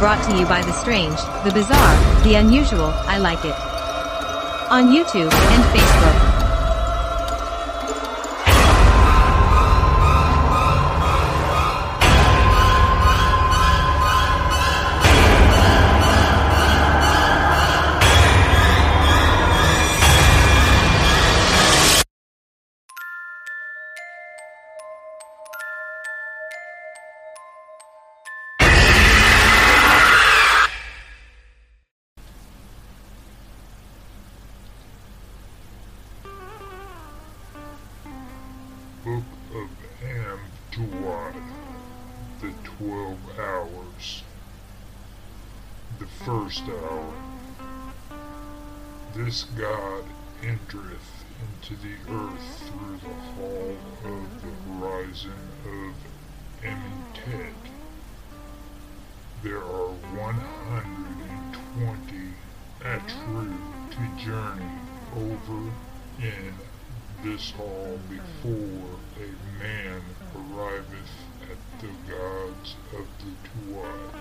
brought to you by the strange, the bizarre, the unusual, I like it. On YouTube and Facebook. There are one hundred and twenty atru to journey over in this hall before a man arriveth at the gods of the Tuat.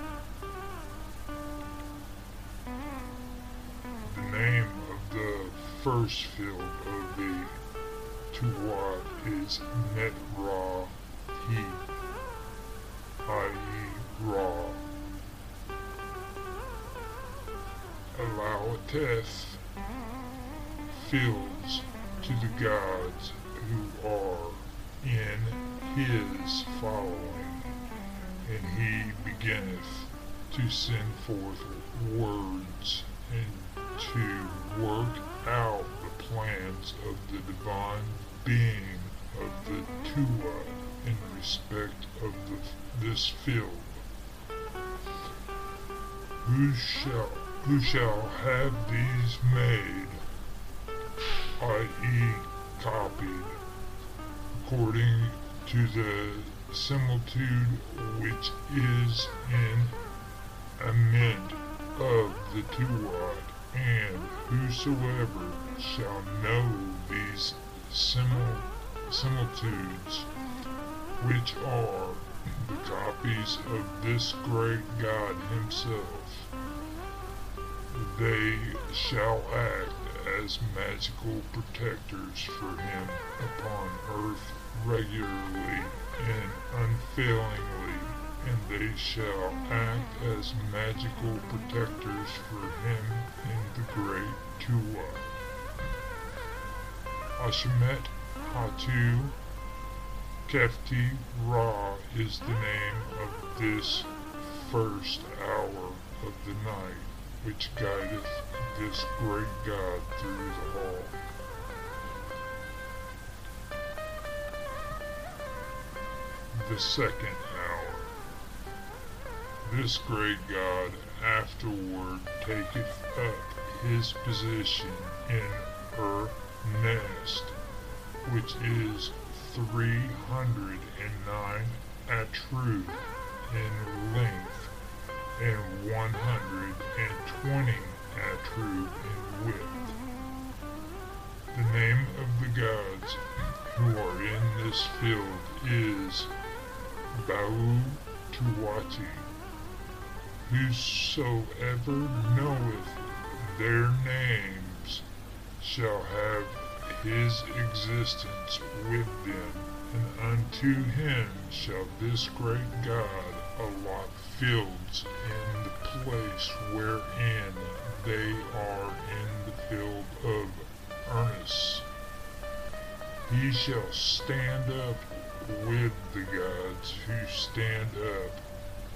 The name of the first field of the Tuat is Netra He, i.e. Ra. Allowateth fields to the gods who are in his following, and he beginneth to send forth words and to work out the plans of the divine being of the Tua in respect of the, this field. Who shall who shall have these made i.e. copied, according to the similitude which is in Ament of the Tuat, and whosoever shall know these simil- similitudes, which are the copies of this great God himself, they shall act as magical protectors for him upon earth regularly and unfailingly, and they shall act as magical protectors for him in the great Tua. Ashemet Hatu Kefti Ra is the name of this first hour of the night which guideth this great God through the hall. The second hour. This great God afterward taketh up his position in her nest, which is three hundred and nine atru in length and one hundred and twenty atru in width. The name of the gods who are in this field is Bau Tuwati. Whosoever knoweth their names shall have his existence with them, and unto him shall this great God allot fields in the place wherein they are in the field of Urnes. He shall stand up with the gods who stand up,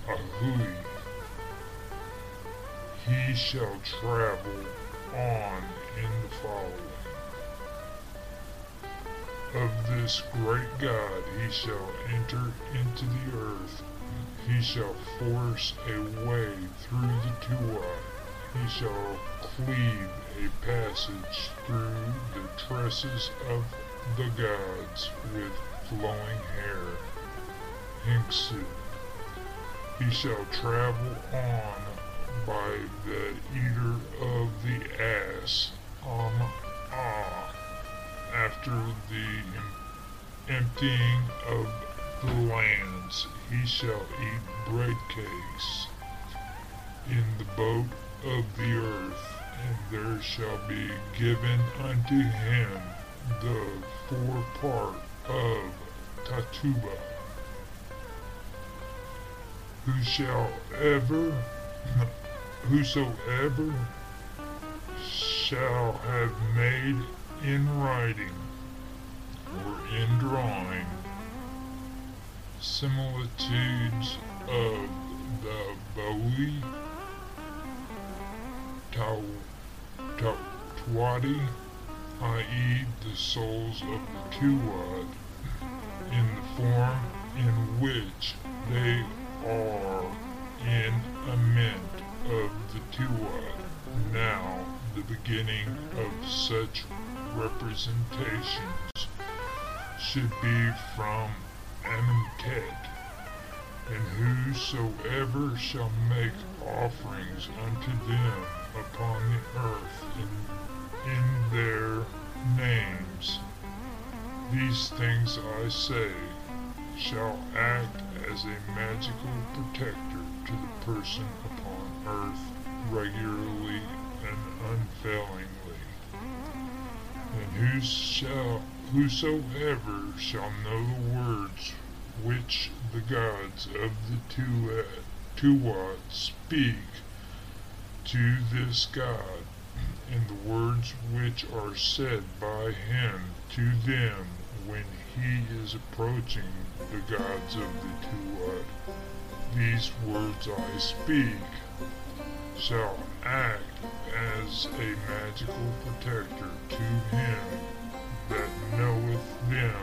Ahui. He shall travel on in the following. Of this great God he shall enter into the earth he shall force a way through the Tua. He shall cleave a passage through the tresses of the gods with flowing hair. Hinksu. He shall travel on by the eater of the ass, um, ah, after the emptying of lands, he shall eat bread cakes. in the boat of the earth, and there shall be given unto him the forepart of Tatuba. Who shall ever, whosoever shall have made in writing or in drawing similitudes of the Bowie, Tawadi, i.e. the souls of the Tuat, in the form in which they are in a mint of the Tuat. Now, the beginning of such representations should be from Amentet, and whosoever shall make offerings unto them upon the earth in, in their names, these things I say, shall act as a magical protector to the person upon earth regularly and unfailingly. And who shall Whosoever shall know the words which the gods of the Tuat speak to this God, and the words which are said by him to them when he is approaching the gods of the Tuat, these words I speak, shall act as a magical protector to him that knoweth them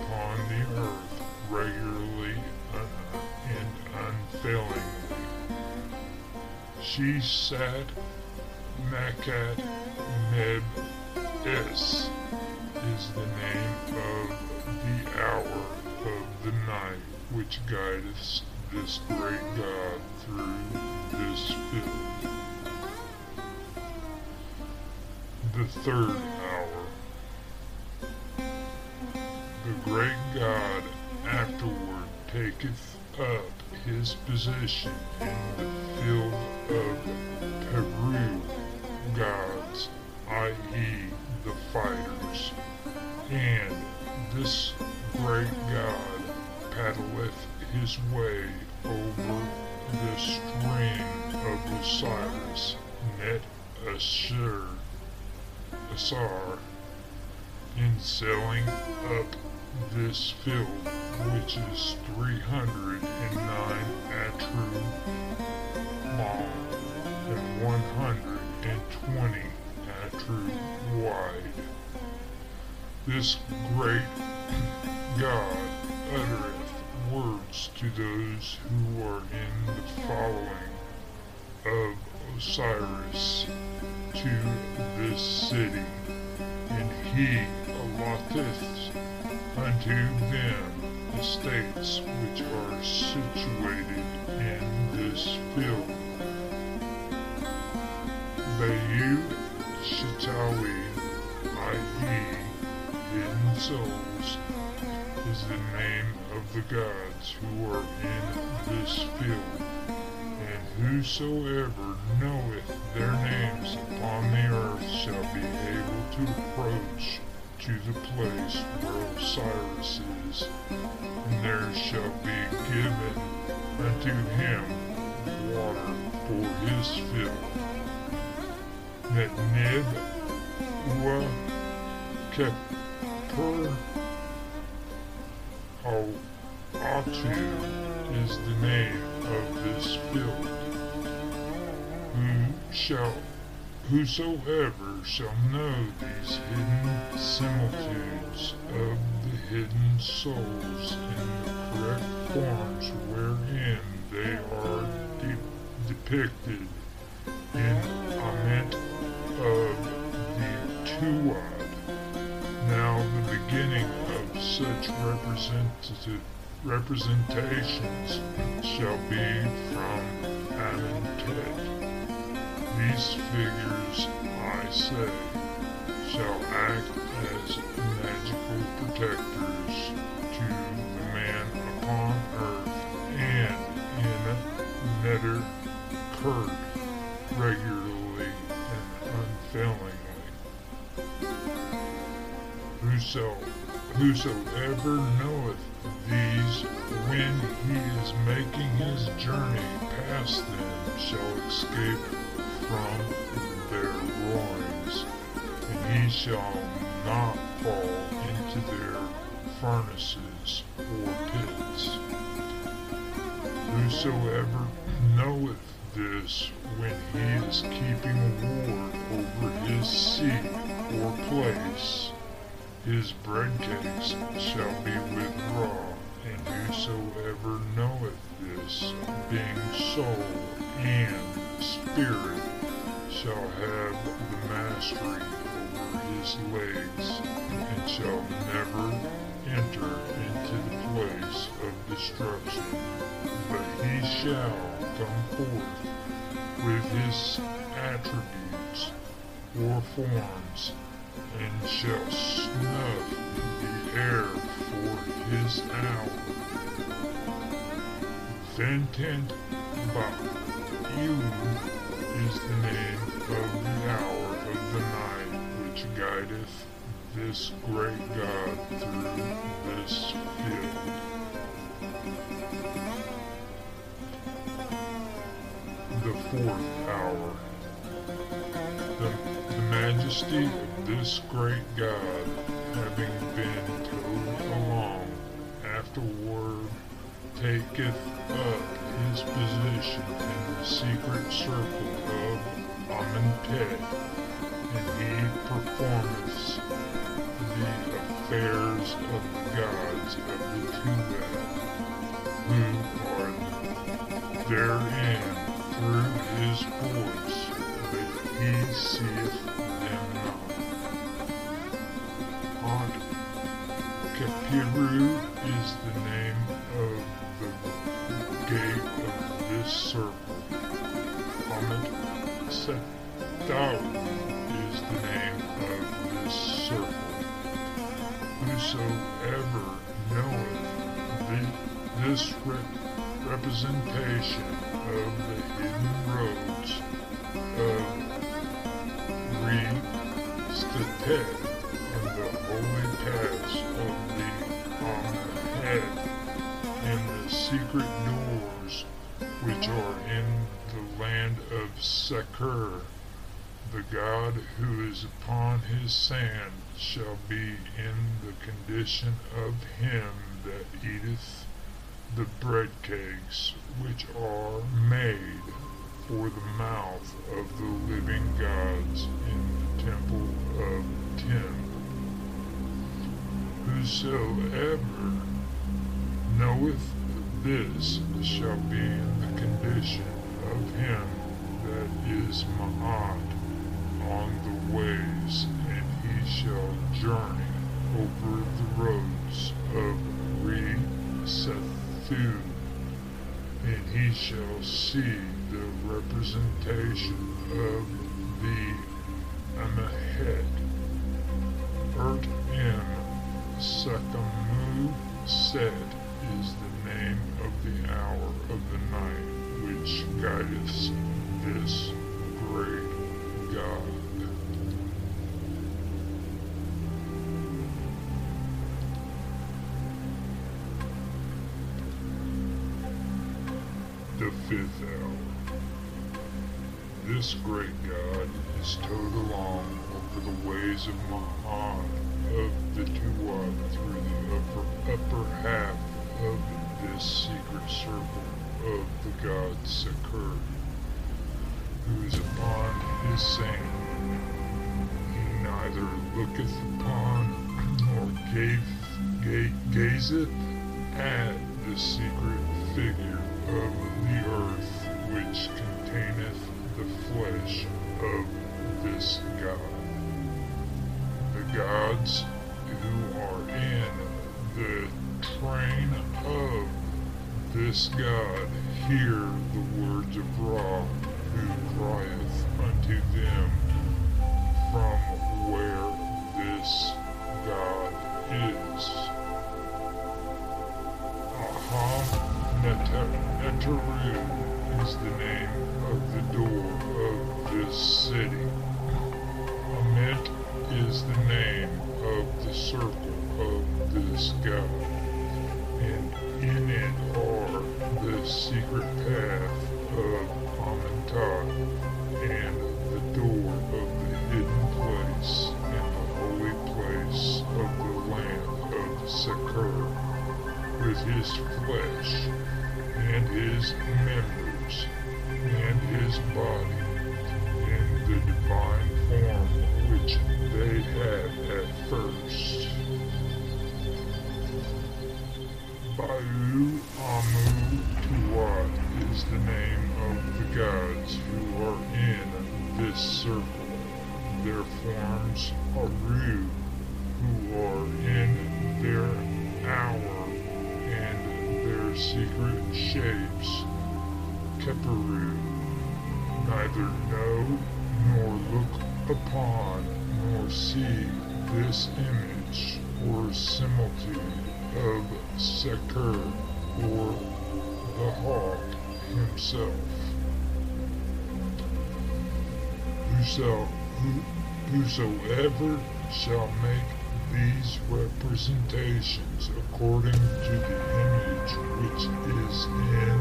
upon the earth regularly uh, and unfailingly. She sat Makat Neb Es is the name of the hour of the night which guideth this great God through this field. The third the great God afterward taketh up his position in the field of Peru gods, i.e. the fighters, and this great God paddleth his way over the stream of Osiris, Net Asher, Asar, in sailing up this field, which is 309 atru long and 120 atru wide. This great God uttereth words to those who are in the following of Osiris to this city, and he allotteth unto them the states which are situated in this field. Bayu Shatawi, i.e. hidden souls, is the name of the gods who are in this field. And whosoever knoweth their names upon the earth shall be able to approach to the place where Osiris is, and there shall be given unto him water for his fill. That Neb Ua Kepur Atu is the name of this field. Who shall Whosoever shall know these hidden similitudes of the hidden souls in the correct forms wherein they are de depicted in Ament of the Tuat. Now the beginning of such representative representations shall be from Amentet. These figures, I say, shall act as magical protectors to the man upon earth and in Netter Kurt regularly and unfailingly. Whoso, whosoever knoweth these when he is making his journey past them shall escape from their roarings, and he shall not fall into their furnaces or pits. Whosoever knoweth this when he is keeping ward over his seat or place, his bread cakes shall be withdrawn, and whosoever knoweth this, being soul and spirit, shall have the mastery over his legs, and shall never enter into the place of destruction, but he shall come forth with his attributes or forms, and shall snuff the air for his hour. Ventent Ba'u is the name of the hour of the night which guideth this great God through this field. The fourth hour. The, the majesty of this great God having been towed along afterward taketh up his position in the secret circle of Amentet, and he performeth the affairs of the gods of the Tuat, who are therein through his voice, but he seeth Kapiru is the name of the gate of this circle. Amet Setau is the name of this circle. Whosoever knoweth the, this rep- representation of the hidden roads uh, of Re Statet and the holy paths of the Amhead and the secret doors which are in the land of Sekur. The God who is upon his sand shall be in the condition of him that eateth the bread cakes which are made for the mouth of the living gods in the temple of Tim. Whosoever knoweth this shall be in the condition of him that is Ma'at on the ways, and he shall journey over the roads of Re Sethu, and he shall see the representation of the Amahet. Sekamu Set is the name of the hour of the night which guideth this great God. The fifth hour. This great God is towed along over the ways of Mahan the Tuat through the upper, upper half of this secret circle of the god Sekur, who is upon his sand. He neither looketh upon nor gave, ga- gazeth at the secret figure of the earth which containeth the flesh of this God. The gods who are in the train of this God hear the words of Ra, who crieth unto them from where this God is. Aha Neteru is the name of the door of this city. Amit is the name of the circle of this god, and in it are the secret path of Amentet and the door of the hidden place and the holy place of the land of Sekur, with his flesh and his members and his body in the divine they had at first. Ba'u Amu Tuat is the name of the gods who are in this circle. Their forms are Ru, who are in their hour, and their secret shapes, Keperu, neither know nor look upon see this image or similitude of Sekur or the hawk himself. Whoso, who, whosoever shall make these representations according to the image which is in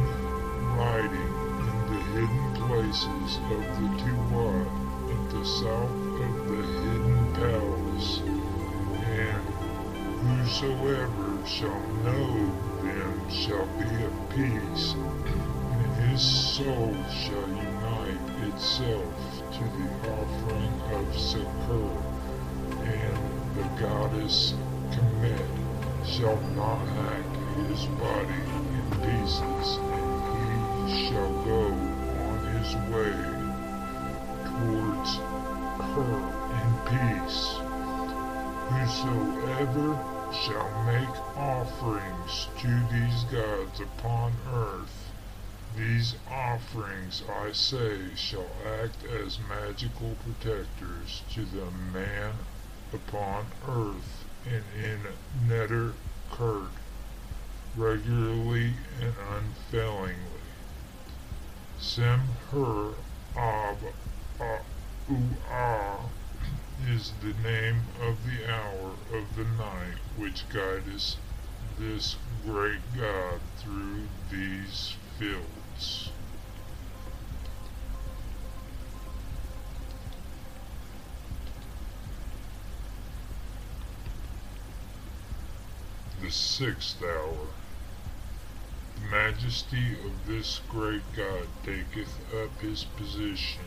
writing in the hidden places of the Tuat at the south of the hidden and whosoever shall know them shall be at peace, and his soul shall unite itself to the offering of Sekur, and the goddess Kemet shall not hack his body in pieces, and he shall go on his way towards her peace. Whosoever shall make offerings to these gods upon earth, these offerings, I say, shall act as magical protectors to the man upon earth and in Netter Kurt, regularly and unfailingly. Semher Ab Ua is the name of the hour of the night which guideth this great God through these fields. The sixth hour. The majesty of this great God taketh up his position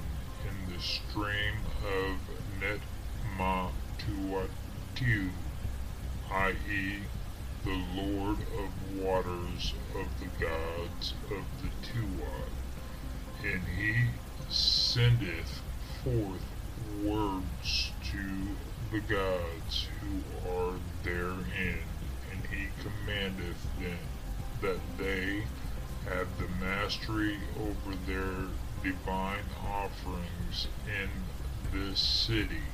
in the stream of Netmatuatu, i.e., the Lord of waters of the gods of the Tuat, and he sendeth forth words to the gods who are therein, and he commandeth them that they have the mastery over their divine offerings in this city.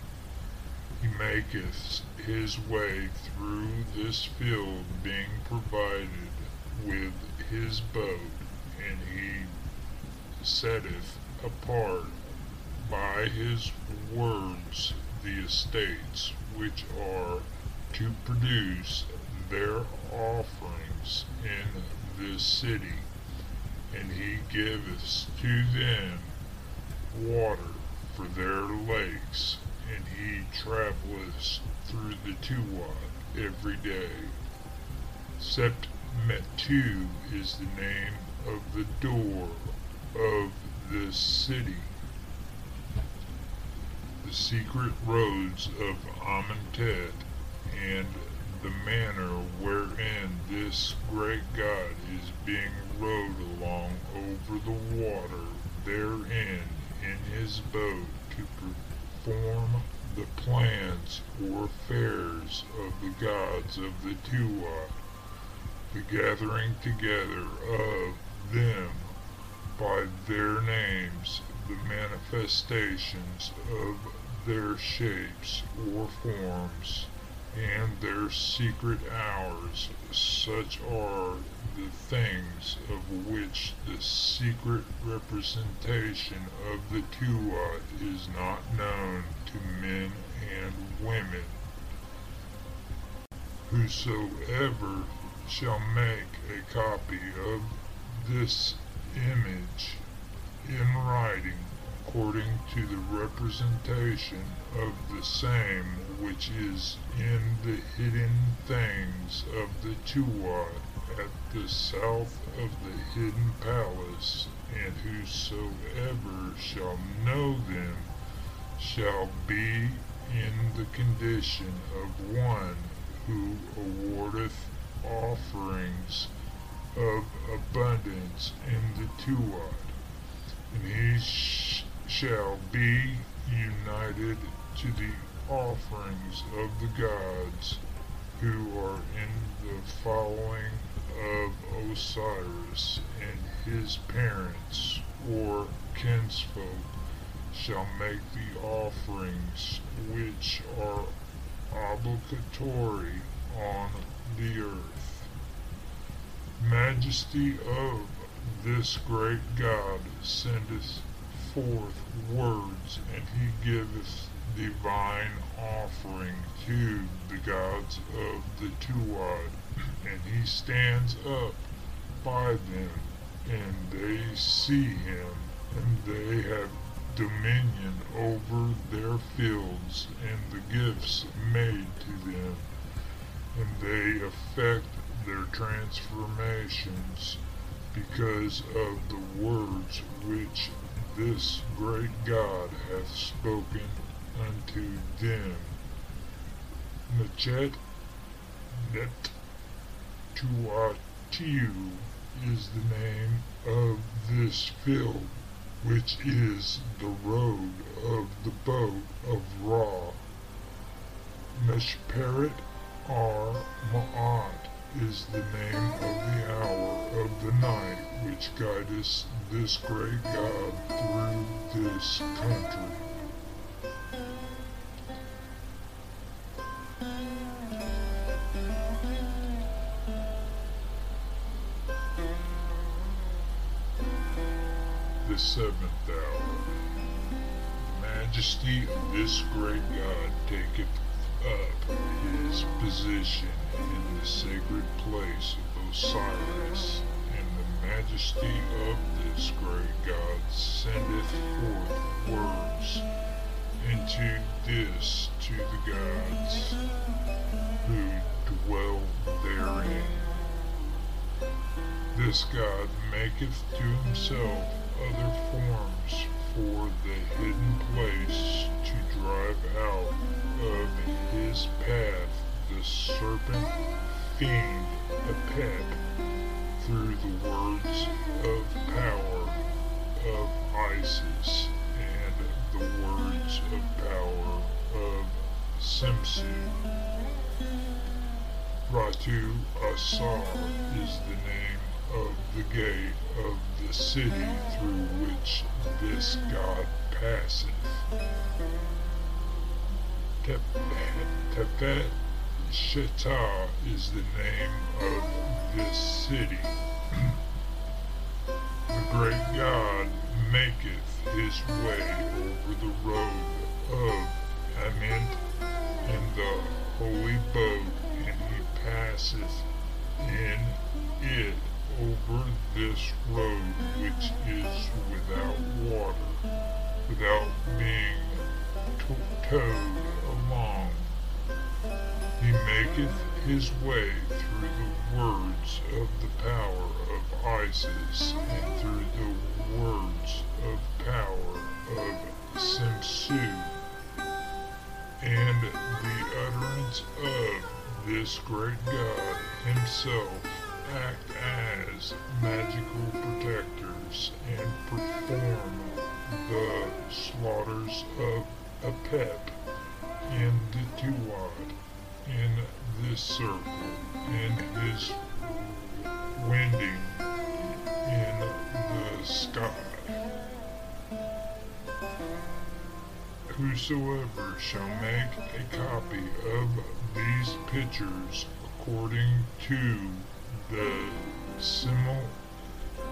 He maketh his way through this field, being provided with his boat, and he setteth apart by his words the estates which are to produce their offerings in this city, and he giveth to them water for their lakes, and he travelleth through the Tuat every day. Sept Metu is the name of the door of this city. The secret roads of Amentet and the manner wherein this great God is being rowed along over the water therein in his boat to perform the plans or affairs of the gods of the Tuat, the gathering together of them by their names, the manifestations of their shapes or forms, and their secret hours, such are the things of which the secret representation of the Tuat is not known to men and women. Whosoever shall make a copy of this image in writing according to the representation of the same which is in the hidden things of the Tuat at the south of the hidden palace, and whosoever shall know them shall be in the condition of one who awardeth offerings of abundance in the Tuat, and he sh- shall be united to the offerings of the gods who are in the following of Osiris, and his parents or kinsfolk shall make the offerings which are obligatory on the earth. Majesty of this great God sendeth forth words, and he giveth divine offering to the gods of the Tuat, and he stands up by them, and they see him, and they have dominion over their fields and the gifts made to them, and they effect their transformations because of the words which this great God hath spoken unto them. Machet Net Tuatiu is the name of this field, which is the road of the boat of Ra. Meshperet Ar Ma'at is the name of the hour of the night which guideth this great God through this country. Osiris, and the majesty of this great God sendeth forth words into this to the gods who dwell therein. This God maketh to himself other forms for the hidden place to drive out of his path the serpent fiend Apep through the words of power of Isis and the words of power of Semsu. Ratu Asar is the name of the gate of the city through which this God passeth. Tepet Shetah is the name of this city. the great God maketh his way over the road of Ament in the holy boat, and he passeth in it over this road which is without water, without being to- towed along. He maketh his way through the words of the power of Isis and through the words of power of Semsu, and the utterance of this great God himself act as magical protectors and perform the slaughters of Apep in the Tuat in this circle, in his winding in the sky. Whosoever shall make a copy of these pictures according to the simil-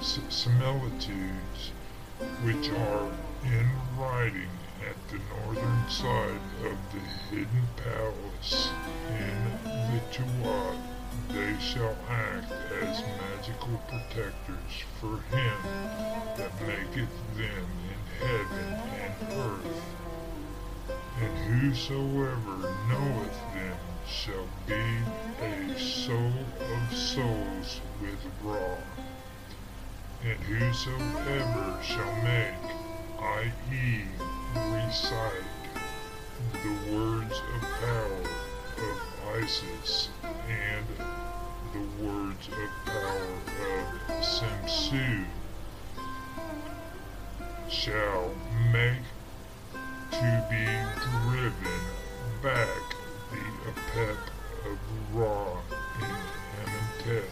similitudes which are in writing at the northern side of the hidden palace in the Tuat, they shall act as magical protectors for him that maketh them in heaven and earth. And whosoever knoweth them shall be a soul of souls with Ra. And whosoever shall make, i.e., recite, the words of power of Isis and the words of power of Semsu shall make to be driven back the Apep of Ra in Amentet.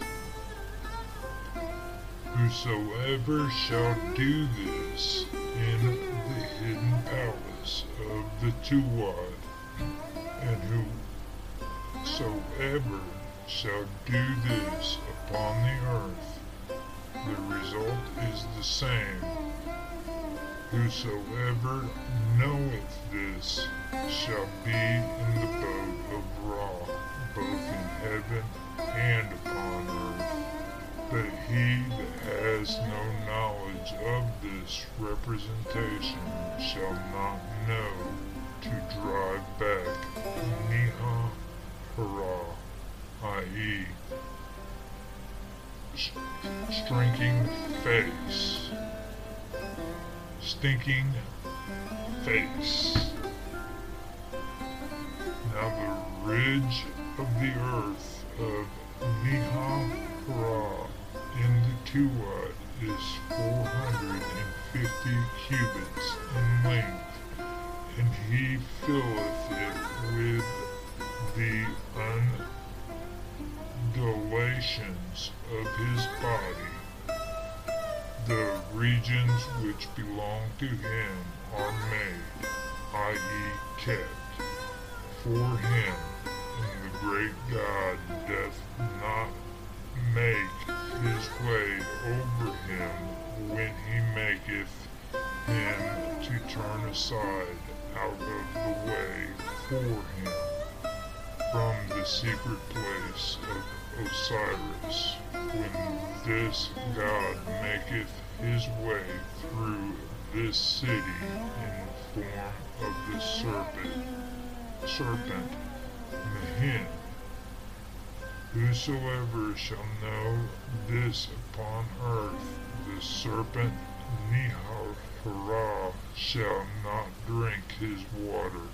Whosoever shall do this in of um, the Tuat, and whosoever shall do this upon the earth, the result is the same. Whosoever knoweth this shall be in the boat of Ra, both in heaven and upon earth. But he that has no knowledge of this representation shall not know to drive back Niha Hara, i.e., stinking face, stinking face. Now the ridge of the earth of Niha Hara in the Tuat is 450 cubits in length, and he filleth it with the undulations of his body. The regions which belong to him are made, i.e., kept, for him, and the great God doth not make his way over him when he maketh him to turn aside out of the way for him from the secret place of Osiris, when this God maketh his way through this city in the form of the serpent, serpent Mehin. Whosoever shall know this upon earth, the serpent Nihara shall not drink his water,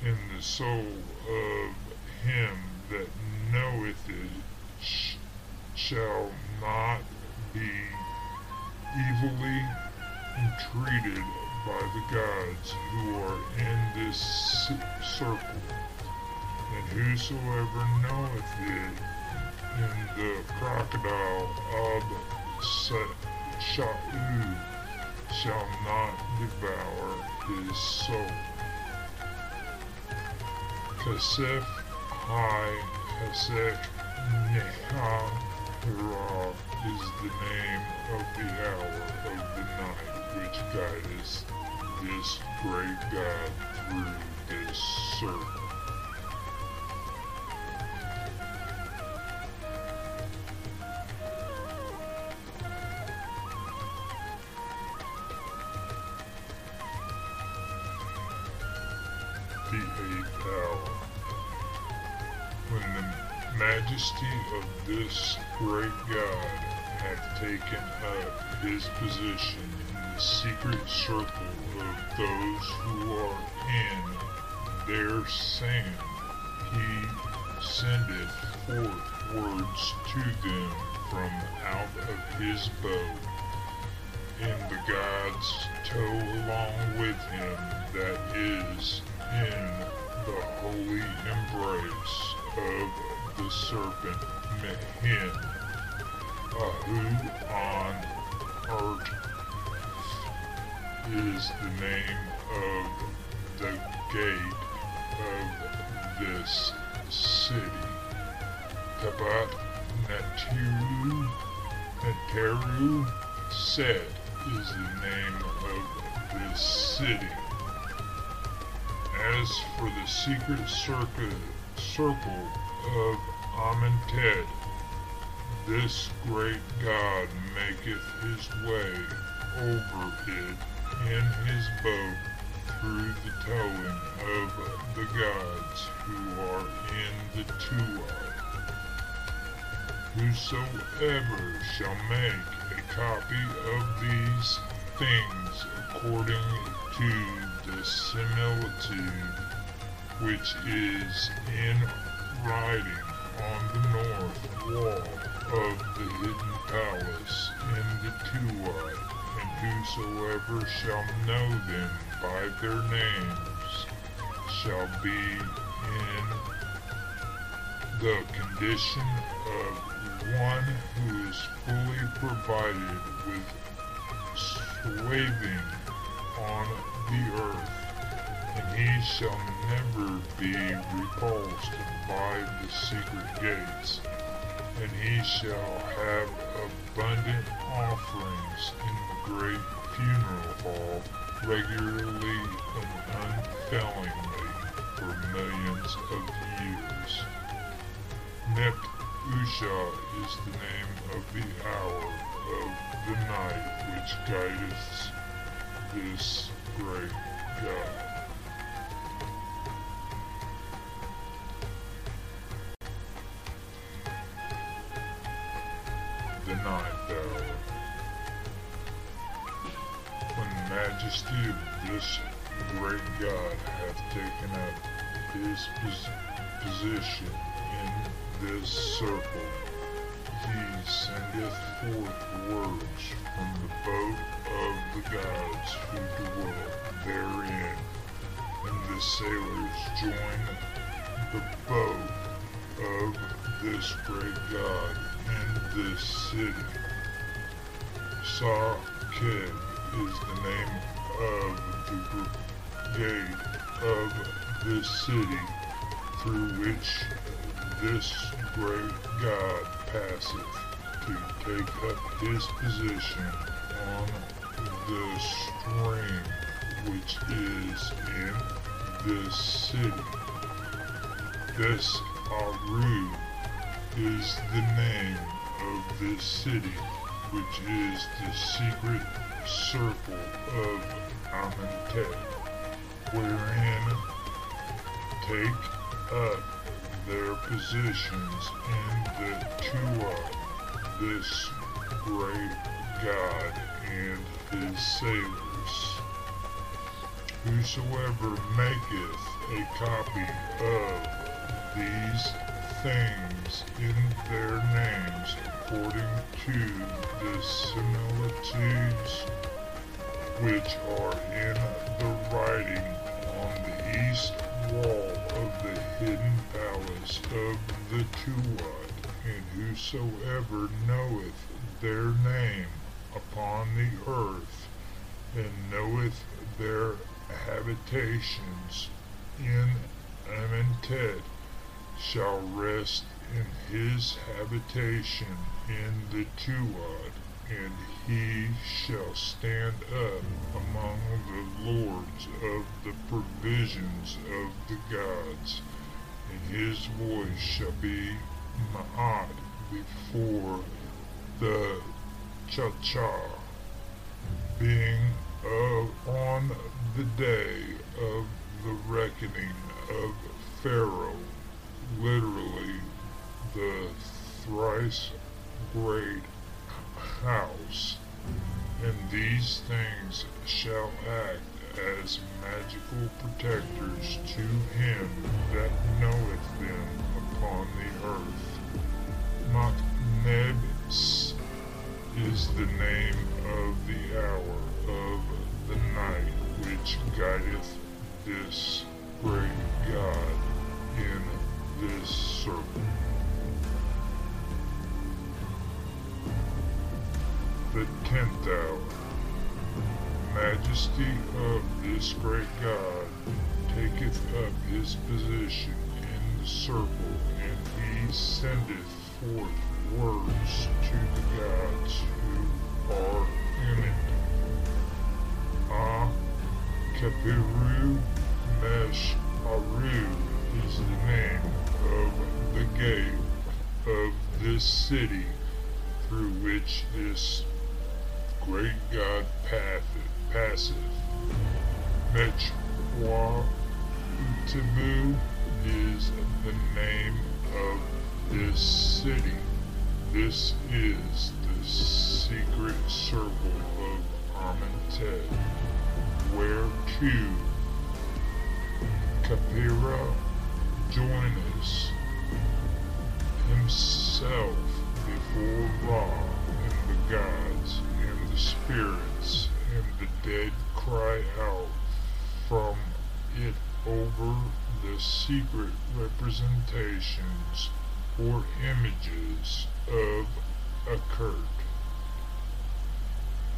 and the soul of him that knoweth it sh- shall not be evilly entreated by the gods who are in this circle. And whosoever knoweth it in the crocodile of Sha'u shall not devour his soul. Kasef Hai Hasek Neha Hara is the name of the hour of the night which guideth this great God through this circle. Majesty of this great God hath taken up his position in the secret circle of those who are in their sand, he sendeth forth words to them from out of his bow, and the gods tow along with him that is in the holy embrace of the serpent Mehin, Ahu on earth is the name of the gate of this city. Tabat Natiru Nateru Set is the name of this city. as for the secret circle of Amentet, this great God maketh his way over it in his boat through the towing of the gods who are in the Tuat. Whosoever shall make a copy of these things according to the similitude which is in writing on the north wall of the hidden palace in the Tuat, and whosoever shall know them by their names shall be in the condition of one who is fully provided with swathing on the earth, and he shall never be repulsed by the secret gates, and he shall have abundant offerings in the great funeral hall regularly and unfailingly for millions of years. Nept Usha is the name of the hour of the night which guideth this great God. The ninth hour. When the majesty of this great God hath taken up his pos- position in this circle, he sendeth forth words from the boat of the gods who dwell therein, and the sailors join the boat of this great God in this city. Saked is the name of the gate of this city through which this great God passeth to take up his position on the stream which is in this city. This Aru is the name of this city, which is the secret circle of Amentet, wherein take up their positions in the Tuat, this great God and his sailors. Whosoever maketh a copy of these things in their names according to the similitudes which are in the writing on the east wall of the hidden palace of the Tuat, and whosoever knoweth their name upon the earth, and knoweth their habitations in Amentet, shall rest in his habitation in the Tuat, and he shall stand up among the lords of the provisions of the gods, and his voice shall be Ma'at before the Cha-Cha, being uh, on the day of the reckoning of Pharaoh, literally the thrice great house, and these things shall act as magical protectors to him that knoweth them upon the earth. Machnebs is the name of the hour of the night which guideth this great God in this circle. The tenth hour. Majesty of this great God taketh up his position in the circle, and he sendeth forth words to the gods who are in it. Ah, Kepiru Mesh Aru is the name of the gate of this city through which this great god passeth. Mechwa Utabu is the name of this city. This is the secret circle of Amentet, where two Kapira joineth himself before Ra and the gods and the spirits and the dead cry out from it over the secret representations or images of a Kurt.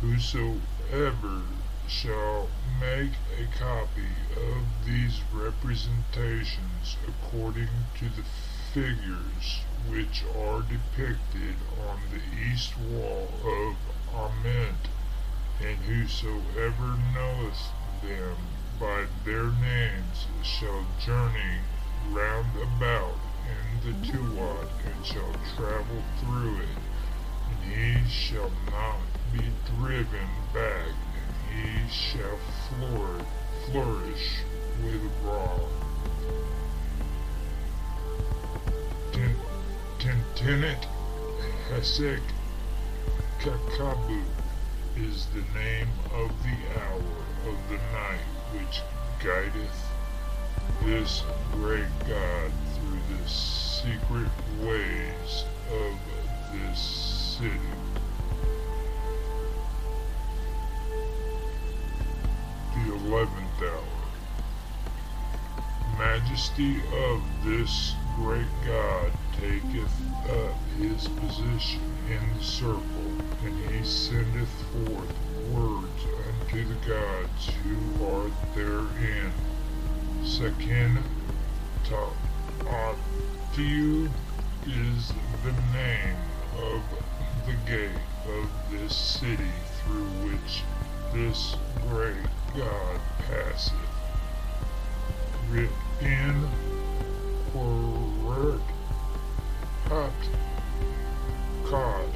Whosoever shall make a copy of these representations according to the figures which are depicted on the east wall of Ament, and whosoever knoweth them by their names shall journey round about in the Tuat and shall travel through it, and he shall not be driven back, he shall flourish, flourish with Ra. Tentenet Hesek Kakabu is the name of the hour of the night which guideth this great God through the secret ways of this city. Eleventh hour. Majesty of this great God taketh up his position in the circle, and he sendeth forth words unto the gods who are therein. Sekin Ta'athiu is the name of the gate of this city through which this great God passeth. In Queret Hat Kod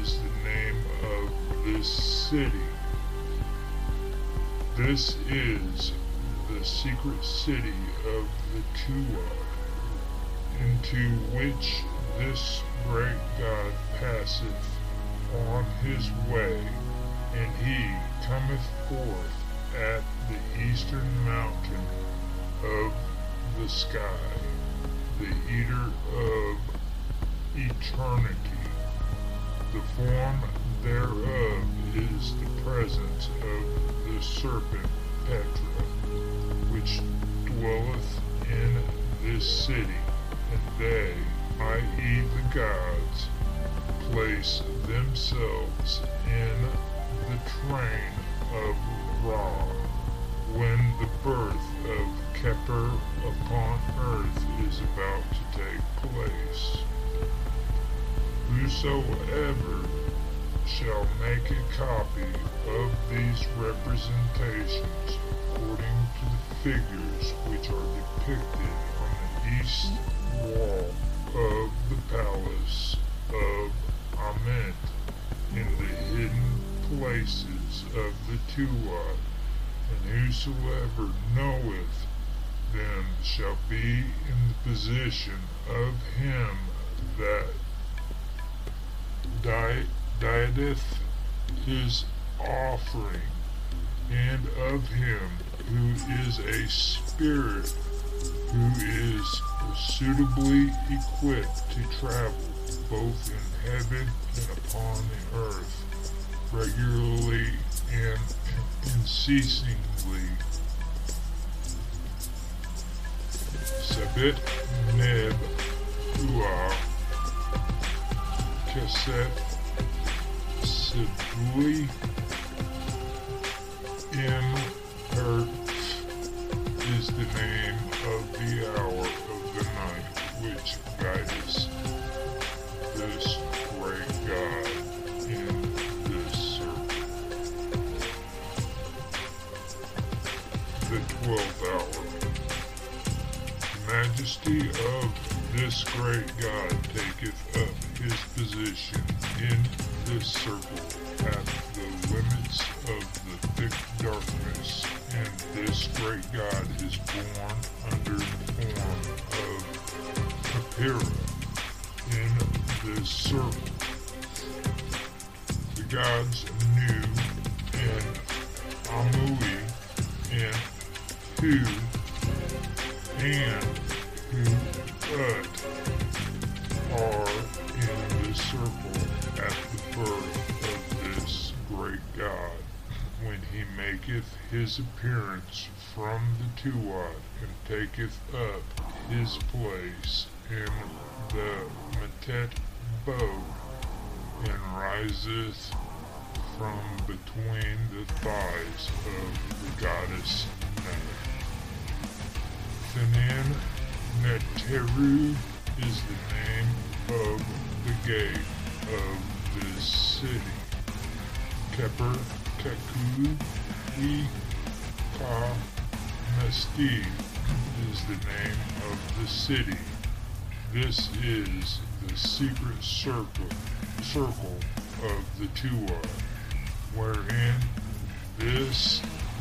is the name of this city. This is the secret city of the Tuat, into which this great God passeth on his way, and he cometh forth at the eastern mountain of the sky, the eater of eternity. The form thereof is the presence of the serpent Petra, which dwelleth in this city, and they, i.e., the gods, place themselves in the train of Ra when the birth of Keper upon earth is about to take place. Whosoever shall make a copy of these representations according to the figures which are depicted on the east wall of the palace of Ament in the hidden places of the Tuat, and whosoever knoweth them shall be in the position of him that dieteth his offering, and of him who is a spirit who is suitably equipped to travel both in heaven and upon the earth, regularly and unceasingly. Sabit Neb Uah Cassette Sibui M. Earth is the name of the hour of the night which guides this The twelfth hour. The majesty of this great God taketh up his position in this circle at the limits of the thick darkness, and this great God is born under the form of Papyra in this circle. The gods Hu and Hu Ut are in this circle at the birth of this great God, when he maketh his appearance from the Tuat and taketh up his place in the Metet bow and riseth from between the thighs of the goddess Thenan Neteru is the name of the gate of this city. Keper Keku E Ka Mesti is the name of the city. This is the secret circle, circle of the Tuat, wherein this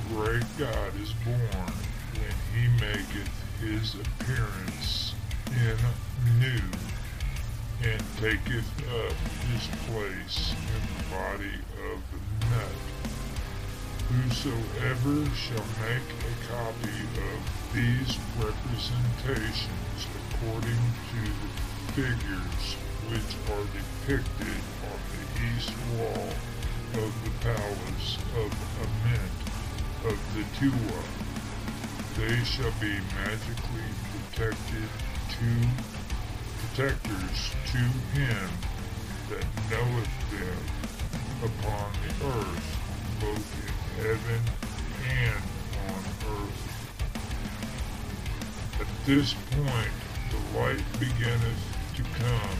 great God is born when he maketh his appearance in Nu, and taketh up his place in the body of the nut. Whosoever shall make a copy of these representations according to the figures which are depicted on the east wall of the palace of Ament of the Tuat, they shall be magically protected to protectors to him that knoweth them upon the earth, both in heaven and on earth. At this point the light beginneth to come,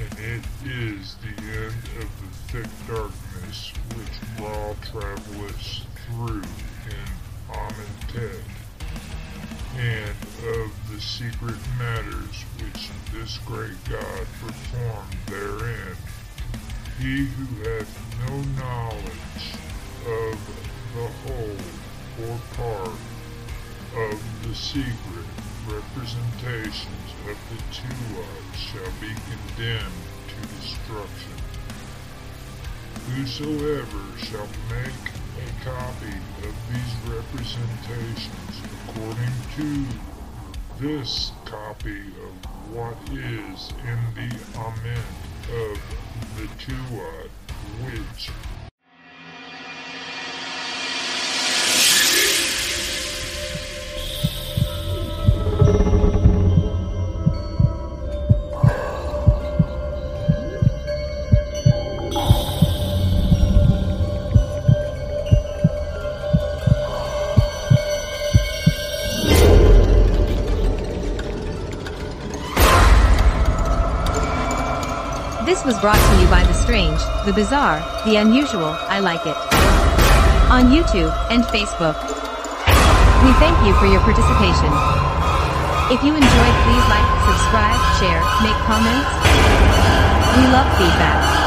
and it is the end of the thick darkness which Ra travelleth through in Amentet and of the secret matters which this great God performed therein. He who hath no knowledge of the whole or part of the secret representations of the two Tuat shall be condemned to destruction. Whosoever shall make a copy of these representations according to this copy of what is in the Amen of the Tuat, which brought to you by The Strange, The Bizarre, The Unusual, I Like It. On YouTube and Facebook. We thank you for your participation. If you enjoyed, please like, subscribe, share, make comments. We love feedback.